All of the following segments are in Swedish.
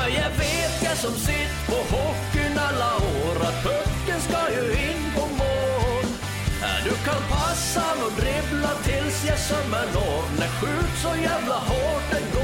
För jag vet jag som sitt på hockeyn alla år att pucken ska ju in på mål. Du kan passa och dribbla tills jag sömmer når. När skjut så jävla hårt det går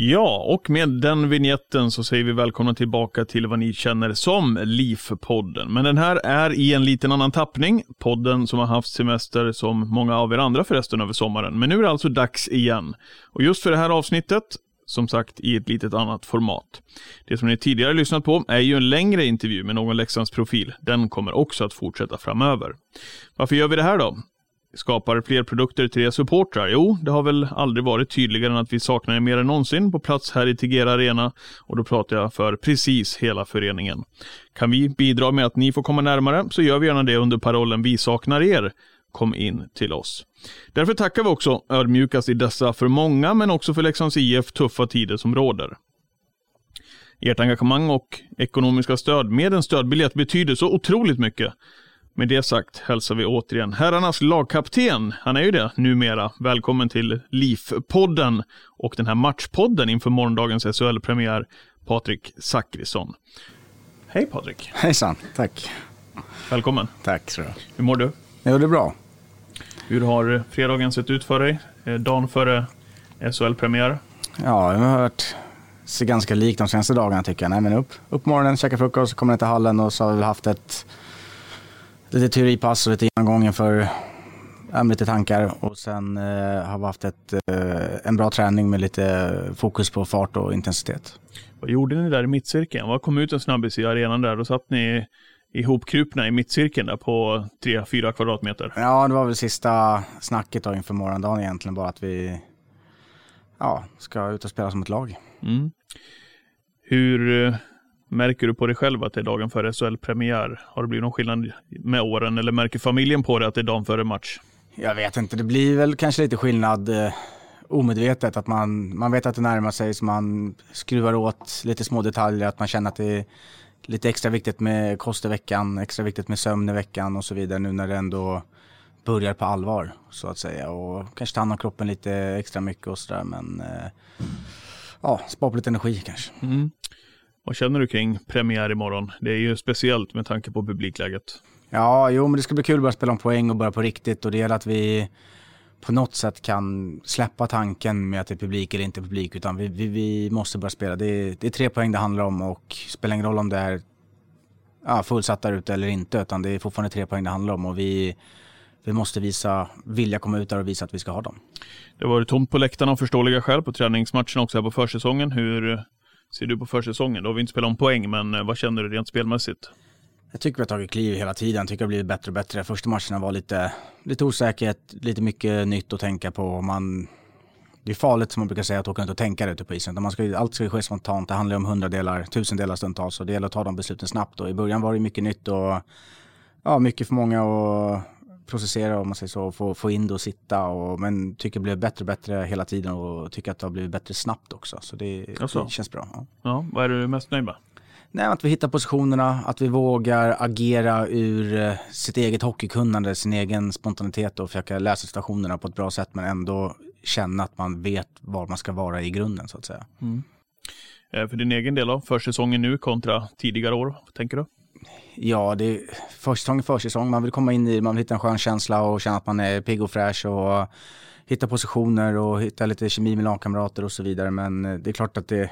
Ja, och med den vignetten så säger vi välkomna tillbaka till vad ni känner som LIF-podden. Men den här är i en liten annan tappning. Podden som har haft semester som många av er andra förresten över sommaren. Men nu är det alltså dags igen. Och just för det här avsnittet, som sagt i ett litet annat format. Det som ni tidigare lyssnat på är ju en längre intervju med någon Leksands profil. Den kommer också att fortsätta framöver. Varför gör vi det här då? Skapar fler produkter till er supportrar? Jo, det har väl aldrig varit tydligare än att vi saknar er mer än någonsin på plats här i Tegera Arena och då pratar jag för precis hela föreningen. Kan vi bidra med att ni får komma närmare så gör vi gärna det under parollen Vi saknar er. Kom in till oss. Därför tackar vi också ödmjukast i dessa för många men också för Leksands IF tuffa tider som råder. Ert engagemang och ekonomiska stöd med en stödbiljett betyder så otroligt mycket. Med det sagt hälsar vi återigen herrarnas lagkapten, han är ju det numera, välkommen till LIF-podden och den här matchpodden inför morgondagens SHL-premiär, Patrik Zackrisson. Hej Patrik, Hejsan, tack. välkommen. Tack så Hur mår du? Jo, det är bra. Hur har fredagen sett ut för dig? Eh, Dagen före SHL-premiär? Ja, jag har varit ganska likt de senaste dagarna tycker jag. Nej, men upp, upp morgonen, käka frukost, kommer ner till hallen och så har vi haft ett lite teoripass och lite genomgång inför ja, med lite tankar och sen eh, har vi haft ett, eh, en bra träning med lite fokus på fart och intensitet. Vad gjorde ni där i mittcirkeln? Vad kom ut en snabbis i arenan där? Då satt ni ihopkrupna i mittcirkeln där på 3-4 kvadratmeter. Ja, det var väl sista snacket då inför morgondagen egentligen bara att vi ja, ska ut och spela som ett lag. Mm. Hur eh, märker du på dig själv att det är dagen före SHL-premiär? Har det blivit någon skillnad med åren eller märker familjen på det att det är dagen före match? Jag vet inte, det blir väl kanske lite skillnad eh, omedvetet. Att man, man vet att det närmar sig så man skruvar åt lite små detaljer. Att man känner att det är lite extra viktigt med kost i veckan, extra viktigt med sömn i veckan och så vidare nu när det ändå börjar på allvar så att säga. Och kanske ta hand om kroppen lite extra mycket och sådär men eh, ja, spara på lite energi kanske. Mm. Vad känner du kring premiär imorgon? Det är ju speciellt med tanke på publikläget. Ja, jo men det ska bli kul att börja spela om poäng och börja på riktigt och det gäller att vi på något sätt kan släppa tanken med att det är publik eller inte publik utan vi, vi, vi måste börja spela. Det är, det är tre poäng det handlar om och spelar ingen roll om det är ja, fullsatt där ute eller inte utan det är fortfarande tre poäng det handlar om och vi, vi måste visa, vilja komma ut där och visa att vi ska ha dem. Det var tomt på läktarna av förståeliga skäl på träningsmatchen också här på försäsongen. Hur ser du på försäsongen? Då har vi inte spelat om poäng, men eh, vad känner du rent spelmässigt? Jag tycker vi har tagit kliv hela tiden. Jag tycker det har blivit bättre och bättre. Första matcherna var lite, lite osäkerhet, lite mycket nytt att tänka på. Man, det är farligt som man brukar säga att åka runt och tänka ute på isen. Man ska, allt ska ju ske spontant. Det handlar om hundradelar, tusendelar stundtals. Så det gäller att ta de besluten snabbt. Och I början var det mycket nytt och ja, mycket för många och processera om man säger så. Och få, få in det och sitta. Och, men tycker det blev bättre och bättre hela tiden och tycker att det har blivit bättre snabbt också. Så det, Alltså. det känns bra. Ja. Ja, vad är du mest nöjd med? Nej, att vi hittar positionerna, att vi vågar agera ur eh, sitt eget hockeykunnande, sin egen spontanitet och försöka läsa situationerna på ett bra sätt men ändå känna att man vet var man ska vara i grunden så att säga. Eh, För din egen del då, försäsongen nu kontra tidigare år, vad tänker du? Ja, det är försäsong försäsong. Man vill komma in i man vill hitta en skön känsla och känna att man är pigg och fräsch och hitta positioner och hitta lite kemi med lagkamrater och så vidare. Men eh, det är klart att det,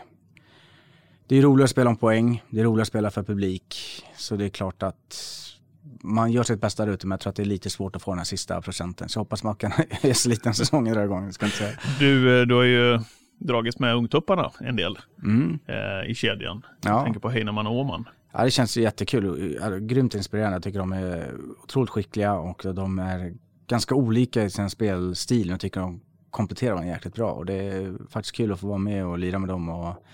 det är roligare att spela om poäng. Det är roligare att spela för publik. Så det är klart att man gör sitt bästa där ute men jag tror att det är lite svårt att få den här sista procenten. Så jag hoppas man kan ge sig lite en säsong den här gången. Ska inte säga. Du, eh, du har ju dragits med ungtupparna en del Mm. eh, i kedjan. Ja. Jag tänker på Heinemann och Åman. Ja, det känns jättekul. Ja, Grymt inspirerande. Jag tycker de är otroligt skickliga och de är ganska olika i sin spelstil. Jag tycker de kompletterar varandra jäkligt bra. Och det är faktiskt kul att få vara med och lira med dem och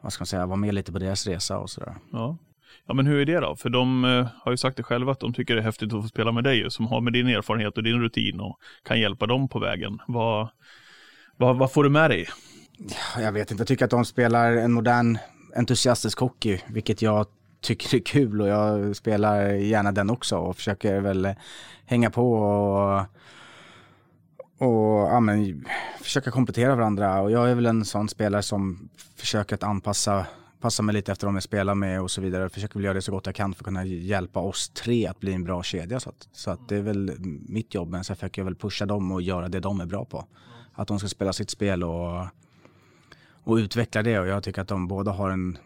vad ska man säga, vara med lite på deras resa och sådär. Ja. ja, men hur är det då? För de eh, har ju sagt det själva att de tycker det är häftigt att få spela med dig, som har med din erfarenhet och din rutin och kan hjälpa dem på vägen. Vad, vad, vad får du med dig? Jag vet inte, jag tycker att de spelar en modern entusiastisk hockey, vilket jag tycker är kul och jag spelar gärna den också och försöker väl hänga på och, och ja, men, försöka komplettera varandra. Och jag är väl en sån spelare som försöker att anpassa passa mig lite efter dem jag spelar med och så vidare. Försöker väl göra det så gott jag kan för att kunna hjälpa oss tre att bli en bra kedja. Så, att, så att det är väl mitt jobb, men sen försöker jag väl pusha dem och göra det de är bra på. Att de ska spela sitt spel och, och utveckla det och jag tycker att de båda har en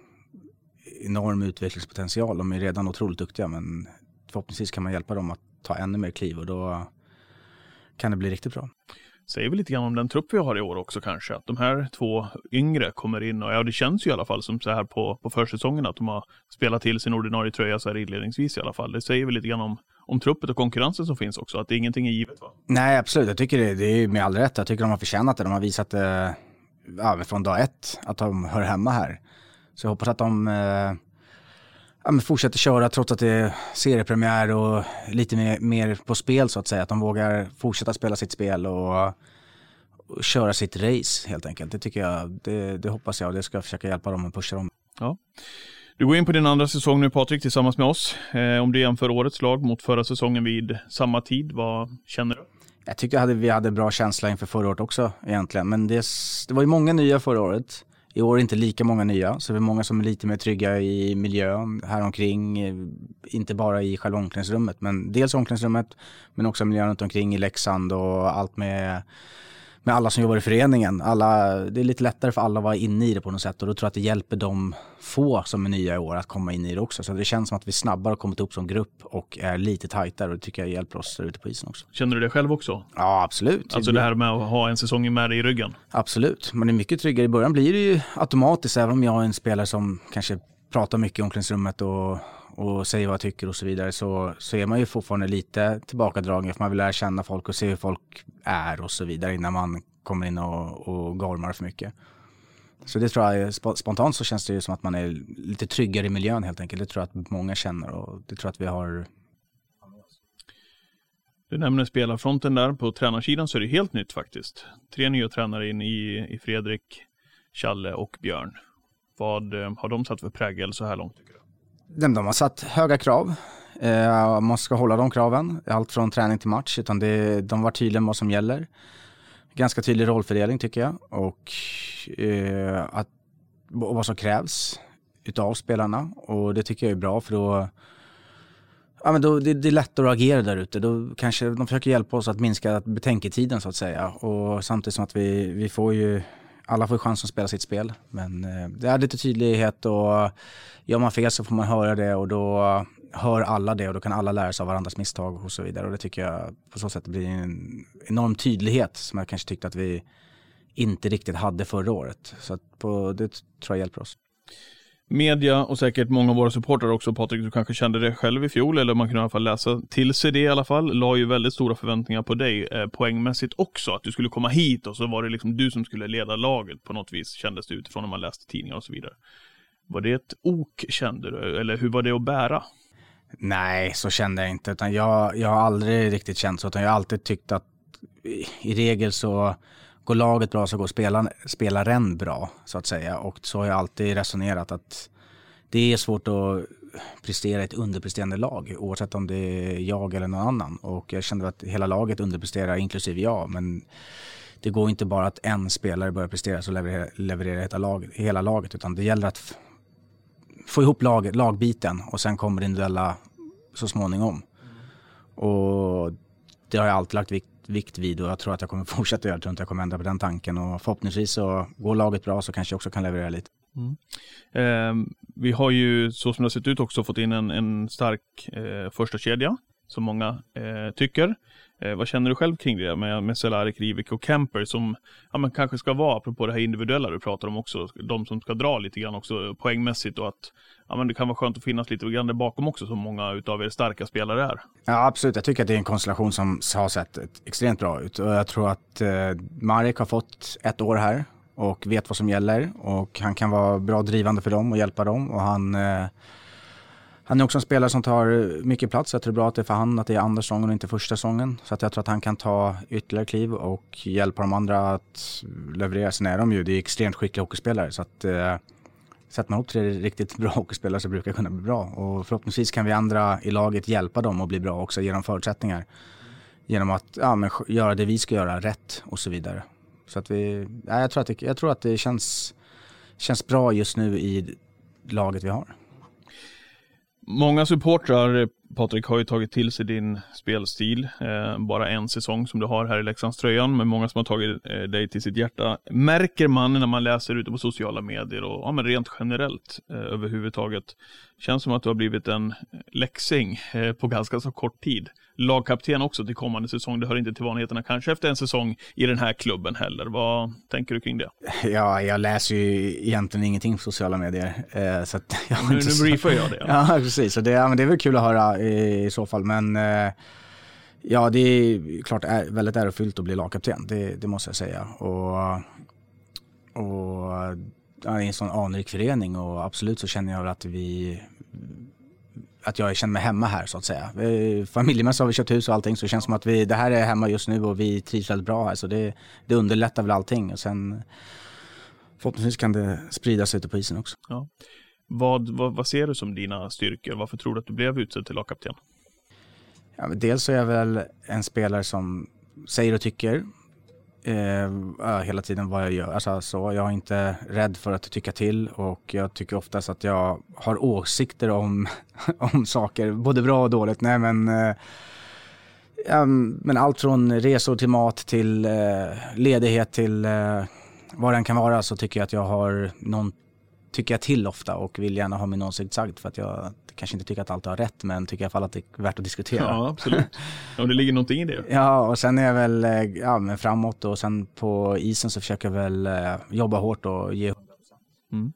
enorm utvecklingspotential. De är redan otroligt duktiga men förhoppningsvis kan man hjälpa dem att ta ännu mer kliv och då kan det bli riktigt bra. Säger vi lite grann om den trupp vi har i år också kanske, att de här två yngre kommer in och ja, det känns ju i alla fall som så här på, på försäsongen att de har spelat till sin ordinarie tröja så här inledningsvis i alla fall. Det säger väl lite grann om, om truppet och konkurrensen som finns också, att det, ingenting är givet va? Nej, absolut. Jag tycker det, det är med all rätt. Jag tycker de har förtjänat det. De har visat det ja, från dag ett att de hör hemma här. Så jag hoppas att de eh, ja, men fortsätter köra trots att det är seriepremiär och lite mer, mer på spel så att säga. Att de vågar fortsätta spela sitt spel och, och köra sitt race helt enkelt. Det tycker jag, det, det hoppas jag och det ska jag försöka hjälpa dem och pusha dem. Ja. Du går in på din andra säsong nu Patrik tillsammans med oss. Eh, om du jämför årets lag mot förra säsongen vid samma tid, vad känner du? Jag tyckte hade, vi hade bra känsla inför förra året också egentligen. Men det, det var ju många nya förra året. I år är inte lika många nya, så det är många som är lite mer trygga i miljön här omkring. Eh, inte bara i själva omklädningsrummet, men dels omklädningsrummet, men också miljön runt omkring i Leksand och allt med med alla som jobbar i föreningen. Alla, det är lite lättare för alla att vara inne i det på något sätt och då tror jag att det hjälper de få som är nya i år att komma in i det också. Så det känns som att vi snabbare har kommit upp som grupp och är lite tajtare och det tycker jag hjälper oss ute på isen också. Känner du det själv också? Ja, absolut. Alltså det här med att ha en säsong med dig i ryggen? Absolut, man är mycket tryggare. I början blir det ju automatiskt, även om jag är en spelare som kanske pratar mycket i omklädningsrummet och och säger vad jag tycker och så vidare så, så är man ju fortfarande lite tillbakadragen för man vill lära känna folk och se hur folk är och så vidare innan man kommer in och, och gormar för mycket. Så det tror jag, spontant så känns det ju som att man är lite tryggare i miljön helt enkelt. Det tror jag att många känner och det tror jag att vi har du nämner spelarfronten där. På tränarsidan så är det helt nytt faktiskt. Tre nya tränare in i, i Fredrik, Challe och Björn. Vad eh, har de satt för prägel så här långt? Tycker du? De har satt höga krav. Eh, man ska hålla de kraven, allt från träning till match, utan det, de var tydliga med vad som gäller. Ganska tydlig rollfördelning tycker jag och, eh, att, och vad som krävs utav spelarna och det tycker jag är bra för då Ja, men då, det, det är lättare att agera där ute. Då kanske de försöker hjälpa oss att minska betänketiden så att säga. Och samtidigt som att vi, vi får ju alla får chans att spela sitt spel. Men eh, det är lite tydlighet och gör man fel så får man höra det och då hör alla det och då kan alla lära sig av varandras misstag och så vidare. Och det tycker jag på så sätt blir en enorm tydlighet som jag kanske tyckte att vi inte riktigt hade förra året. Så på, det tror jag hjälper oss media och säkert många av våra supportrar också, Patrik, du kanske kände det själv i fjol, eller man kunde i alla fall läsa till sig det i alla fall, la ju väldigt stora förväntningar på dig eh, poängmässigt också, att du skulle komma hit och så var det liksom du som skulle leda laget på något vis, kändes det utifrån när man läste tidningar och så vidare. Var det ett ok, kände du, eller hur var det att bära? Nej, så kände jag inte, utan jag, jag har aldrig riktigt känt så, utan jag har alltid tyckt att i, i regel så går laget bra så går spelaren, spelaren bra så att säga. Och så har jag alltid resonerat att det är svårt att prestera ett underpresterande lag oavsett om det är jag eller någon annan. Och jag kände att hela laget underpresterar inklusive jag. Men det går inte bara att en spelare börjar prestera så levererar, levererar hela, lag, hela laget utan det gäller att få ihop lag, lagbiten och sen kommer det individuella så småningom. Och det har jag alltid lagt vikt vikt vid och jag tror att jag kommer fortsätta göra. det. Jag tror inte jag kommer ändra på den tanken och förhoppningsvis så går laget bra så kanske jag också kan leverera lite. Mm. Eh, vi har ju så som det har sett ut också fått in en, en stark eh, första kedja som många eh, tycker. Eh, vad känner du själv kring det med, med Cehlárik, Rivik och Kemper som ja, men kanske ska vara, apropå det här individuella du pratar om också, de som ska dra lite grann också poängmässigt och att ja, men det kan vara skönt att finnas lite grann där bakom också som många utav er starka spelare är. Ja absolut, jag tycker att det är en konstellation som har sett extremt bra ut. Och jag tror att eh, Marek har fått ett år här och vet vad som gäller. Och han kan vara bra drivande för dem och hjälpa dem. Och han eh, han är också en spelare som tar mycket plats. Jag tror det är bra att det är för han att det är andra säsongen och inte första säsongen. Så att jag tror att han kan ta ytterligare kliv och hjälpa de andra att leverera. Sen är de ju, det är extremt skickliga hockeyspelare. Så att, eh, sätter man ihop tre riktigt bra hockeyspelare så brukar det kunna bli bra. Och förhoppningsvis kan vi andra i laget hjälpa dem att bli bra också, ge dem förutsättningar. Genom att ja, men, göra det vi ska göra rätt och så vidare. Så att vi, ja, jag, tror att det, jag tror att det känns, känns bra just nu i laget vi har. Många supportrar, eh, Patrik, har ju tagit till sig din spelstil. Eh, bara en säsong som du har här i Leksandströjan, men många som har tagit eh, dig till sitt hjärta. Märker man när man läser ute på sociala medier och ja, men rent generellt eh, överhuvudtaget, känns som att du har blivit en läxing eh, på ganska så kort tid lagkapten också till kommande säsong. Det hör inte till vanligheterna kanske efter en säsong i den här klubben heller. Vad tänker du kring det? Ja, jag läser ju egentligen ingenting på sociala medier. Eh, så att jag nu, nu briefar jag det. Ja, ja precis. Så det, ja, men det är väl kul att höra i, i så fall. Men eh, ja, det är klart är väldigt ärofyllt att bli lagkapten. Det, det måste jag säga. Och, och ja, är en sån anrik förening och absolut så känner jag att vi att jag känner mig hemma här så att säga. Familjemässigt har vi köpt hus och allting så det känns som att vi, det här är hemma just nu och vi trivs väldigt bra här så det, det underlättar väl allting och sen förhoppningsvis kan det sprida sig ute på isen också. Ja. Vad, vad, vad ser du som dina styrkor? Varför tror du att du blev utsedd till lagkapten? Ja, dels så är jag väl en spelare som säger och tycker eh, hela tiden vad jag gör. Alltså, så jag är inte rädd för att tycka till och jag tycker oftast att jag har åsikter om, om saker, både bra och dåligt. Nej, men, eh, men allt från resor till mat till eh, ledighet till eh, vad den kan vara så tycker jag att jag har någon tycker jag till ofta och vill gärna ha min åsikt sagt för att jag kanske inte tycker att allt har rätt men tycker i alla fall att det är värt att diskutera. Ja, absolut. Och det ligger någonting i det. Ja, och sen är jag väl eh, ja, men framåt och sen på isen så försöker jag väl eh, jobba hårt och ge mm.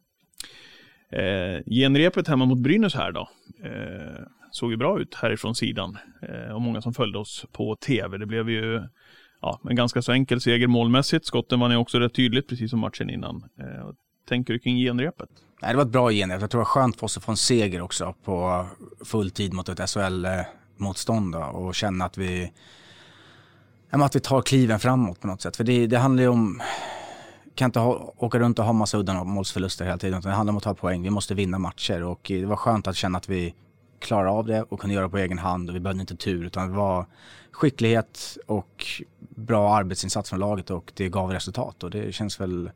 eh, Genrepet hemma mot Brynäs här då. Eh, såg ju bra ut härifrån sidan eh, och många som följde oss på tv. Det blev ju ja, en ganska så enkel seger målmässigt. Skotten var ni också rätt tydligt, precis som matchen innan. Eh, tänker du kring genrepet? Nej, det var ett bra genrep. Jag tror det var skönt för oss att få en seger också på full tid mot ett SHL-motstånd och känna att vi, att vi tar kliven framåt på något sätt. För det, det handlar ju om kan inte ha, åka runt och ha massa uddamålsförluster hela tiden. Utan det handlar om att ta poäng. Vi måste vinna matcher och det var skönt att känna att vi klarade av det och kunde göra det på egen hand. Och vi behövde inte tur utan det var skicklighet och bra arbetsinsats från laget och det gav resultat. Och det känns väl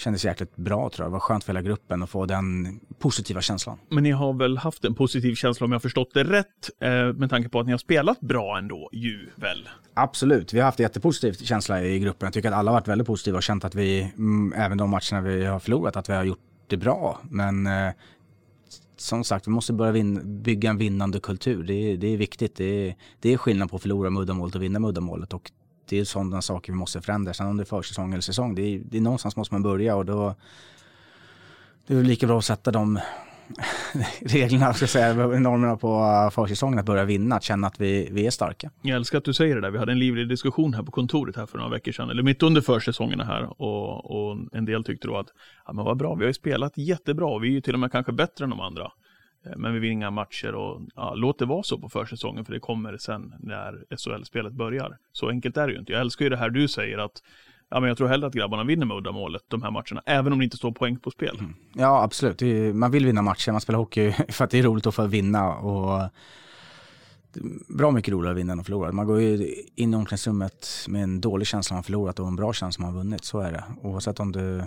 kändes jäkligt bra tror jag. Det var skönt för hela gruppen att få den positiva känslan. Men ni har väl haft en positiv känsla om jag förstått det rätt eh, med tanke på att ni har spelat bra ändå ju väl? Absolut, vi har haft en jättepositiv känsla i gruppen. Jag tycker att alla har varit väldigt positiva och känt att vi, mm, även de matcherna vi har förlorat, att vi har gjort det bra. Men eh, som sagt, vi måste börja bygga en vinnande kultur. Det är, det är viktigt. Det är, det är skillnad på att förlora med uddamålet och vinna med uddamålet. Och det är sådana saker vi måste förändra. Sen om det är försäsong eller säsong, det är, det är någonstans måste man börja och då det är lika bra att sätta de reglerna, ska säga, normerna på äh, försäsongen att börja vinna, att känna att vi, vi är starka. Jag älskar att du säger det där. Vi hade en livlig diskussion här på kontoret här för några veckor sedan, eller mitt under försäsongerna här och, och en del tyckte då att, ja men vad bra, vi har ju spelat jättebra, vi är ju till och med kanske bättre än de andra. Men vi vinner inga matcher och ja, låt det vara så på försäsongen för det kommer sen när SHL-spelet börjar. Så enkelt är det ju inte. Jag älskar ju det här du säger att ja, men jag tror hellre att grabbarna vinner med uddamålet de här matcherna, även om det inte står poäng på spel. Mm. Ja, absolut. man vill vinna matcher, man spelar hockey för att det är roligt att få vinna. Och bra mycket roligare att vinna än att förlora. Man går ju in i omklädningsrummet med en dålig känsla om man förlorat och en bra känsla om man vunnit. Så är det. Oavsett om du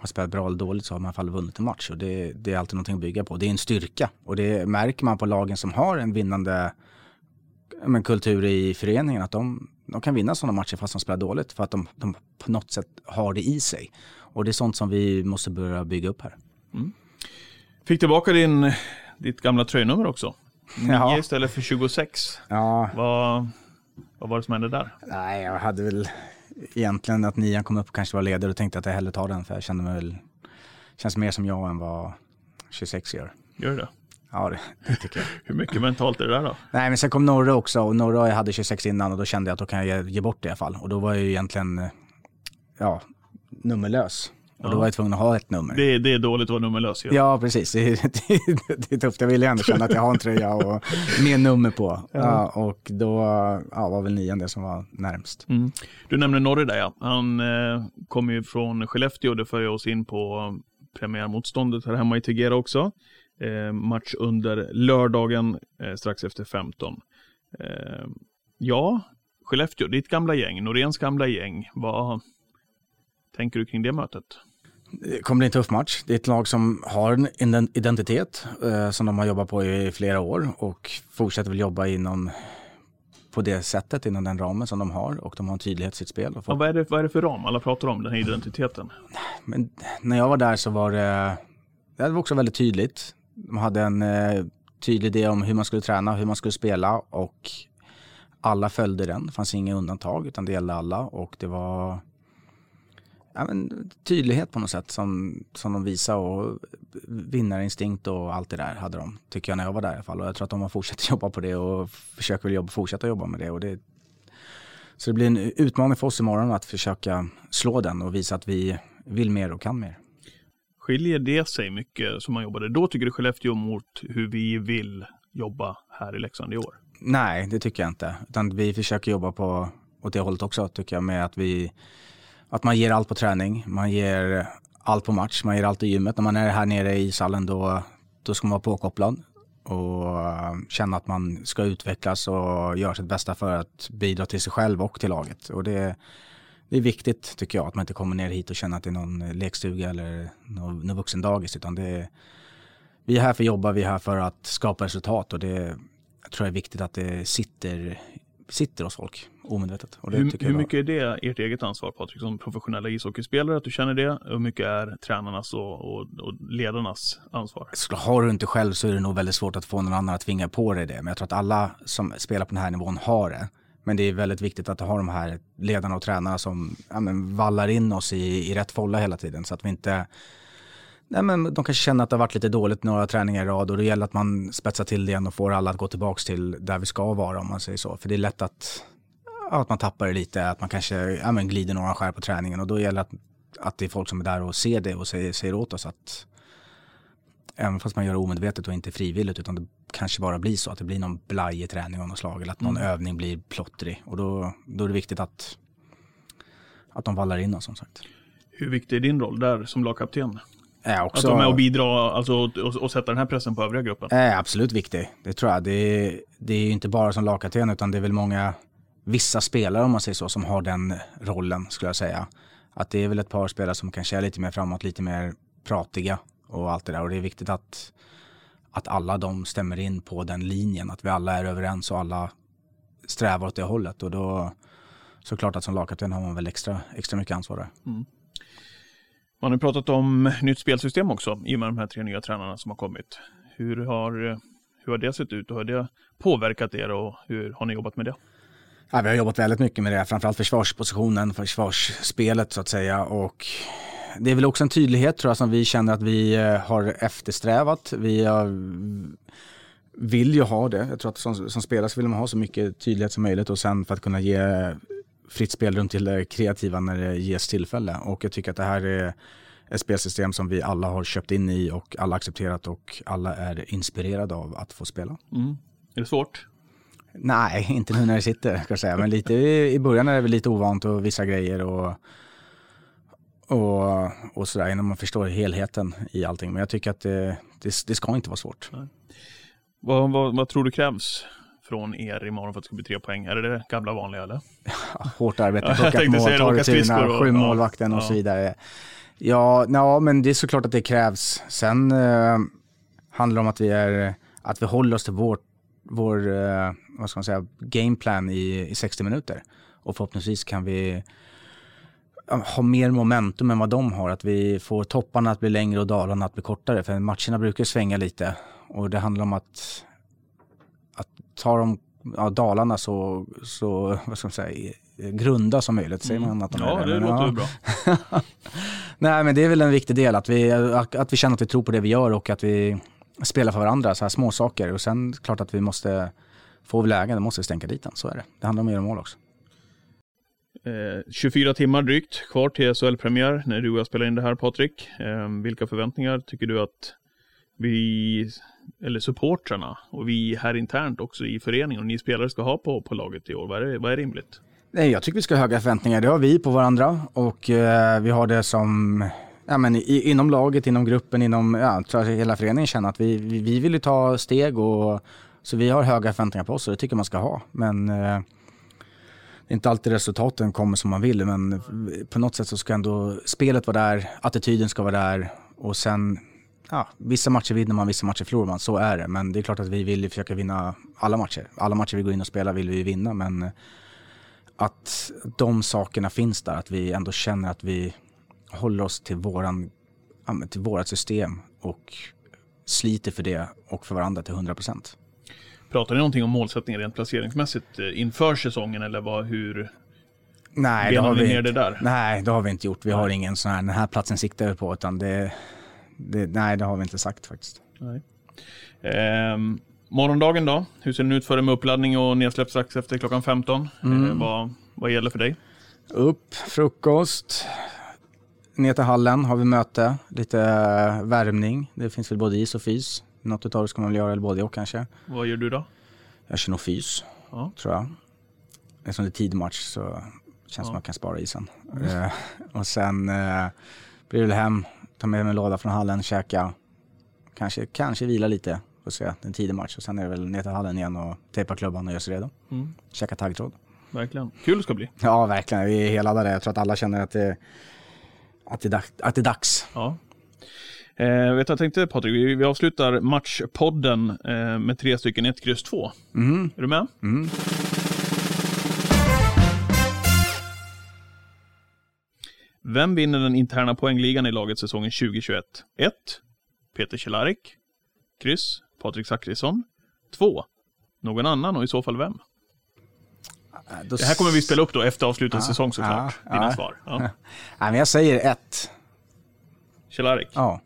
har spelat bra eller dåligt så har man i alla fall vunnit en match och det, det, är alltid någonting att bygga på. Det är en styrka och det märker man på lagen som har en vinnande men, kultur i föreningen att de, de kan vinna sådana matcher fast de spelar dåligt för att de, de, på något sätt har det i sig. Och det är sånt som vi måste börja bygga upp här. Mm. Fick tillbaka din, ditt gamla tröjnummer också. 9 ja. istället för 26. Ja. Vad, vad var det som hände där? Nej, jag hade väl egentligen att nian kom upp och kanske var ledare och tänkte att jag hellre tar den för jag kände mig väl, känns mer som jag än vad 26 gör. Gör det? Ja, det, det tycker jag. Hur mycket mentalt är det där då? Nej, men sen kom Norre också och Norre hade 26 innan och då kände jag att då kan jag ge bort det i alla fall. Och då var jag ju egentligen, ja, nummerlös. Och ja. då var jag tvungen att ha ett nummer. Det, det är dåligt att vara nummerlös ju. Ja, precis. Det, det, det, är tufft. Jag vill ju ändå känna att jag har en tröja och med nummer på. Ja. ja och då ja, var väl nian det som var närmst. Mm. Du nämnde Norre där ja. Han eh, kommer ju från Skellefteå det för oss in på premiärmotståndet här hemma i Tegera också. Eh, match under lördagen eh, strax efter 15. Eh, ja, Skellefteå, ditt gamla gäng, Noréns gamla gäng. Vad tänker du kring det mötet? Det kommer bli en tuff match. Det är ett lag som har en identitet eh, som de har jobbat på i flera år och fortsätter väl jobba inom på det sättet inom den ramen som de har och de har en tydlighet i sitt spel. Och vad, är det, vad är det för ram? Alla pratar om den här identiteten. Men när jag var där så var det, det var också väldigt tydligt. De hade en eh, tydlig idé om hur man skulle träna, hur man skulle spela och alla följde den. Det fanns inga undantag utan det gällde alla och det var ja, men, tydlighet på något sätt som, som de visade och vinnarinstinkt och allt det där hade de, tycker jag när jag var där i alla fall. Och jag tror att de har fortsatt jobba på det och försöker väl jobba, fortsätta jobba med det. Och det. Så det blir en utmaning för oss imorgon att försöka slå den och visa att vi vill mer och kan mer. Skiljer det sig mycket som man jobbade då, tycker du, Skellefteå mot hur vi vill jobba här i Leksand i år? Nej, det tycker jag inte. Utan vi försöker jobba på åt det hållet också, tycker jag, med att vi att man ger allt på träning, man ger allt på match, man ger allt i gymmet. När man är här nere i ishallen då, då ska man vara påkopplad och eh, känna att man ska utvecklas och göra sitt bästa för att bidra till sig själv och till laget. Och det, det är viktigt tycker jag att man inte kommer ner hit och känner att det är någon lekstuga eller någon, någon vuxendagis utan det är, vi är här för att jobba, vi är här för att skapa resultat och det jag tror jag är viktigt att det sitter sitter hos folk omedvetet. Det hur hur mycket är det ert eget ansvar Patrik, som professionella ishockeyspelare, att du känner det? Hur mycket är tränarnas och, och, och ledarnas ansvar? Har du inte själv så är det nog väldigt svårt att få någon annan att tvinga på dig det. Men jag tror att alla som spelar på den här nivån har det. Men det är väldigt viktigt att ha de här ledarna och tränarna som ja, men, vallar in oss i, i rätt folla hela tiden. Så att vi inte Nej, men de kanske känner att det har varit lite dåligt några träningar i rad och det gäller att man spetsar till det igen och får alla att gå tillbaka till där vi ska vara om man säger så. För det är lätt att, att man tappar det lite, att man kanske ja, men glider några skär på träningen och då gäller det att, att det är folk som är där och ser det och säger, säger åt oss att även fast man gör det omedvetet och inte frivilligt utan det kanske bara blir så att det blir någon blajig träning av något slag eller att någon mm. övning blir plottrig och då, då är det viktigt att, att de vallar in oss som sagt. Hur viktig är din roll där som lagkapten? Är också, att vara med och bidra alltså, och, och, sätta den här pressen på övriga gruppen? Är absolut viktig. Det tror jag. Det är, det är inte bara som lagkapten utan det är väl många, vissa spelare om man säger så, som har den rollen skulle jag säga. Att det är väl ett par spelare som kanske är lite mer framåt, lite mer pratiga och allt det där. Och det är viktigt att, att alla de stämmer in på den linjen. Att vi alla är överens och alla strävar åt det hållet. Och då såklart att som lagkapten har man väl extra, extra mycket ansvar där. Mm. Man har pratat om nytt spelsystem också i och med de här tre nya tränarna som har kommit. Hur har, hur har det sett ut och hur har det påverkat er och hur har ni jobbat med det? Ja, vi har jobbat väldigt mycket med det, framförallt försvarspositionen, försvarsspelet så att säga. Och det är väl också en tydlighet tror jag som vi känner att vi eh, har eftersträvat. Vi har, vill ju ha det. Jag tror att som, som spelare så vill man ha så mycket tydlighet som möjligt och sen för att kunna ge fritt spelrum till det kreativa när det ges tillfälle. Och jag tycker att det här är ett spelsystem som vi alla har köpt in i och alla accepterat och alla är inspirerade av att få spela. Mm. Är det svårt? Nej, inte nu när det sitter ska jag säga. Men lite i början är det väl lite ovant och vissa grejer och, och, och sådär innan man förstår helheten i allting. Men jag tycker att det, det, det ska inte vara svårt. Vad, vad, vad tror du krävs från er imorgon för att det ska bli tre poäng? Är det det gamla vanliga eller? Hårt arbete, plockat mål, ta returerna, sju målvakten och ja. så vidare. Ja, ja, men det är såklart att det krävs. Sen eh, handlar det om att vi, är, att vi håller oss till vår, vår eh, vad ska man säga, gameplan i, i 60 minuter. Och förhoppningsvis kan vi ha mer momentum än vad de har. Att vi får topparna att bli längre och dalarna att bli kortare. För matcherna brukar svänga lite. Och det handlar om att tar de ja, Dalarna så, så vad ska man säga, grunda som möjligt. Säger man att de ja, är det, det låter ja. bra. Nej, men det är väl en viktig del att vi, att vi känner att vi tror på det vi gör och att vi spelar för varandra, så här små saker. Och sen klart att vi måste, få lägen, då måste vi stänka dit den. Så är det. Det handlar om att göra mål också. Eh, 24 timmar drygt kvar till SHL-premiär när du och jag spelar in det här Patrik. Eh, vilka förväntningar tycker du att vi, eller supportrarna och vi här internt också i föreningen och ni spelare ska ha på, på laget i år? Vad är, vad är rimligt? Nej, jag tycker vi ska ha höga förväntningar. Det har vi på varandra och eh, vi har det som ja, men i, inom laget, inom gruppen, inom ja, tror jag hela föreningen känner att vi, vi, vi vill ju ta steg och så vi har höga förväntningar på oss och det tycker man ska ha. Men eh, det är inte alltid resultaten kommer som man vill men på något sätt så ska ändå spelet vara där, attityden ska vara där och sen ja, vissa matcher vinner man, vissa matcher förlorar man, så är det. Men det är klart att vi vill försöka vinna alla matcher. Alla matcher vi går in och spelar vill vi vinna men att de sakerna finns där, att vi ändå känner att vi håller oss till, våran, till vårat system och sliter för det och för varandra till 100 procent. Pratar ni någonting om målsättningen rent placeringsmässigt eh, inför säsongen eller vad, hur Nej, det har vi ner inte. det där? Nej, det har vi inte gjort. Vi har ingen sån här, den här platsen siktar vi på, utan det, det, nej, det har vi inte sagt faktiskt. Nej. Ehm, morgondagen då? Hur ser den ut för dig med uppladdning och nedsläpp strax efter klockan 15? Mm. Ehm, vad, vad gäller för dig? Upp, frukost, ner till hallen har vi möte, lite värmning. Det finns väl både is och fys. Något utav det ska man väl göra, eller både och kanske. Vad gör du då? Jag kör nog fys, Ja. tror jag. Eftersom det är tidmatch så känns det som Ja. att man kan spara isen. Eh, och sen eh, blir det väl hem, ta med mig en låda från hallen, käka. Kanske, kanske vila lite, får se. Är en tidig match. Och sen är det väl ner till hallen igen och tejpa klubban och göra sig redo. Mm. Käka taggtråd. Verkligen. Kul det ska bli. Ja, verkligen. Vi är hela där. Jag tror att alla känner att det, att det, är, dags, att det är dags. Ja. Eh, vet jag tänkte Patrik, vi, vi avslutar matchpodden eh, med tre stycken 1, kryss 2. Mm. Är du med? Mm. Vem vinner den interna poängligan i laget säsongen 2021? 1. Peter Cehlarik. Kryss. Patrik Zackrisson. 2. Någon annan och i så fall vem? Då Det här kommer vi spela upp då efter avslutad Ja, säsong såklart. ja, Dina ja. svar. Ja. Nej, men jag säger ett. Cehlarik. Ja.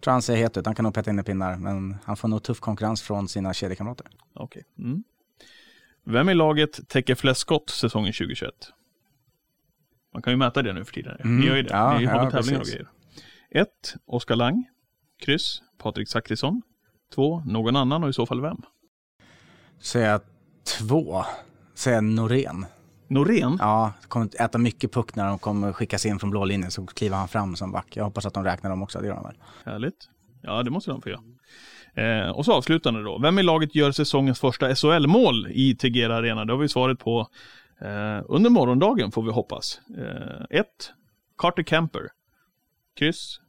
Tror han ser het ut. Han kan nog peta in i pinnar. Men han får nog tuff konkurrens från sina kedjekamrater. Okej. Mm. Vem i laget täcker flest skott säsongen 2021? Man kan ju mäta det nu för tiden. Mm. Ni gör ju det. Ja, Ni har ja, tävlingar och grejer. 1. Oskar Lang. Kryss. Patrik Zackrisson. 2. Någon annan och i så fall vem? Säger jag två. Säger jag Norén. Norén? Ja, kommer äta mycket puck när de kommer skickas in från blå linjen. Så kliver han fram som back. Jag hoppas att de räknar dem också. Det gör de väl. Härligt. Ja, det måste de få göra. Eh, och så avslutande då. Vem i laget gör säsongens första SHL-mål i Tegera Arena? Det har vi svaret på eh, under morgondagen får vi hoppas. 1. Carter Kemper. Kryss.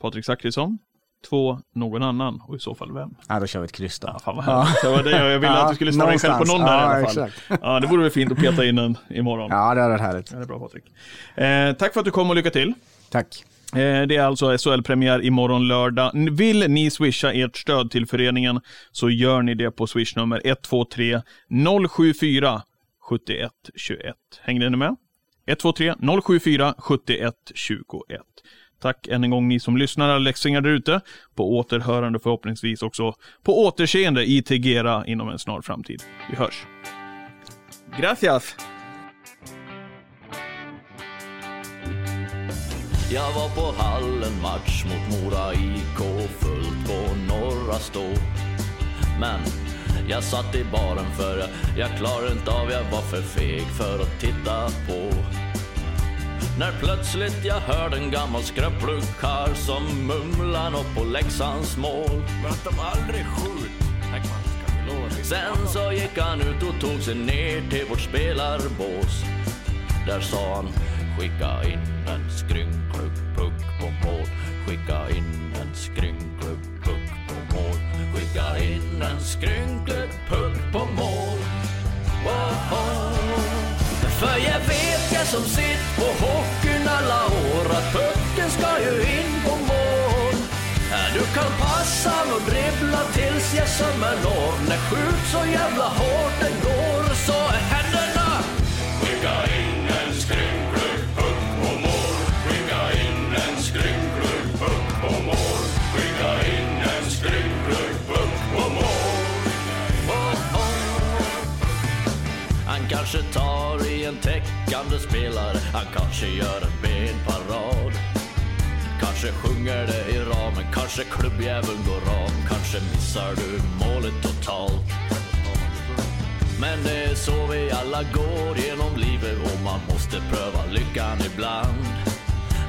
Patrik Zackrisson. 2. Någon annan och i så fall vem? Ja, då kör vi ett kryss då. Ja, fan vad härligt. Det var det jag ville att du skulle in själv på någon där ja, i alla fall. Exakt. Ja, det vore väl fint att peta in en imorgon. Ja, det hade varit härligt. Ja, det är bra Patrik. Eh, tack för att du kom och lycka till. Tack. Eh, Det är alltså SHL-premiär imorgon lördag. Vill ni swisha ert stöd till föreningen så gör ni det på swishnummer 123 074 71 21. Hängde ni med? 123 074 71 21. Tack än en gång ni som lyssnar, alla läxingar där ute. På återhörande förhoppningsvis också på återseende i Tegera inom en snar framtid. Vi hörs. Gracias! Jag var på hallen match mot Mora IK fullt på Norra Stå. Men jag satt i baren för jag, jag klarade inte av, jag var för feg för att titta på. När plötsligt jag hörde en gammal skröplig karl som mumlar nåt på Leksands mål. Men att de aldrig skjut. Sen så gick han ut och tog sig ner till vårt spelarbås. Där sa han, skicka in en skrynklig puck på mål. Skicka in en skrynklig puck på mål. Skicka in en skrynklig puck på mål. Som sett på hockeyn alla år att pucken ska ju in på mål. Du kan passa och dribbla tills jag sömmer når. När skjut så jävla hårt den går så är händerna. Skicka in en skrynklig puck på mål. Skicka in en skrynklig puck på mål. Skicka in en skrynklig puck på mål. Oh, oh. Han kanske tar i en täckande spelare, han kanske gör en benparad. Kanske sjunger det i ramen, kanske klubbjäveln går av, kanske missar du målet totalt. Men det är så vi alla går genom livet och man måste pröva lyckan ibland.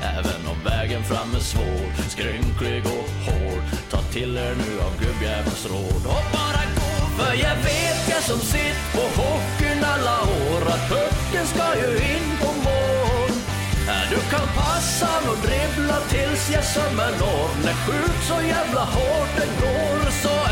Även om vägen fram är svår, skrynklig och hård Ta till er nu av gubbjävelns råd och bara gå För jag vet jag som sitt på hockey alla år Att pucken ska ju in på mål Du kan passa och dribbla tills jag sömmer når När skjut så jävla hårt det går Så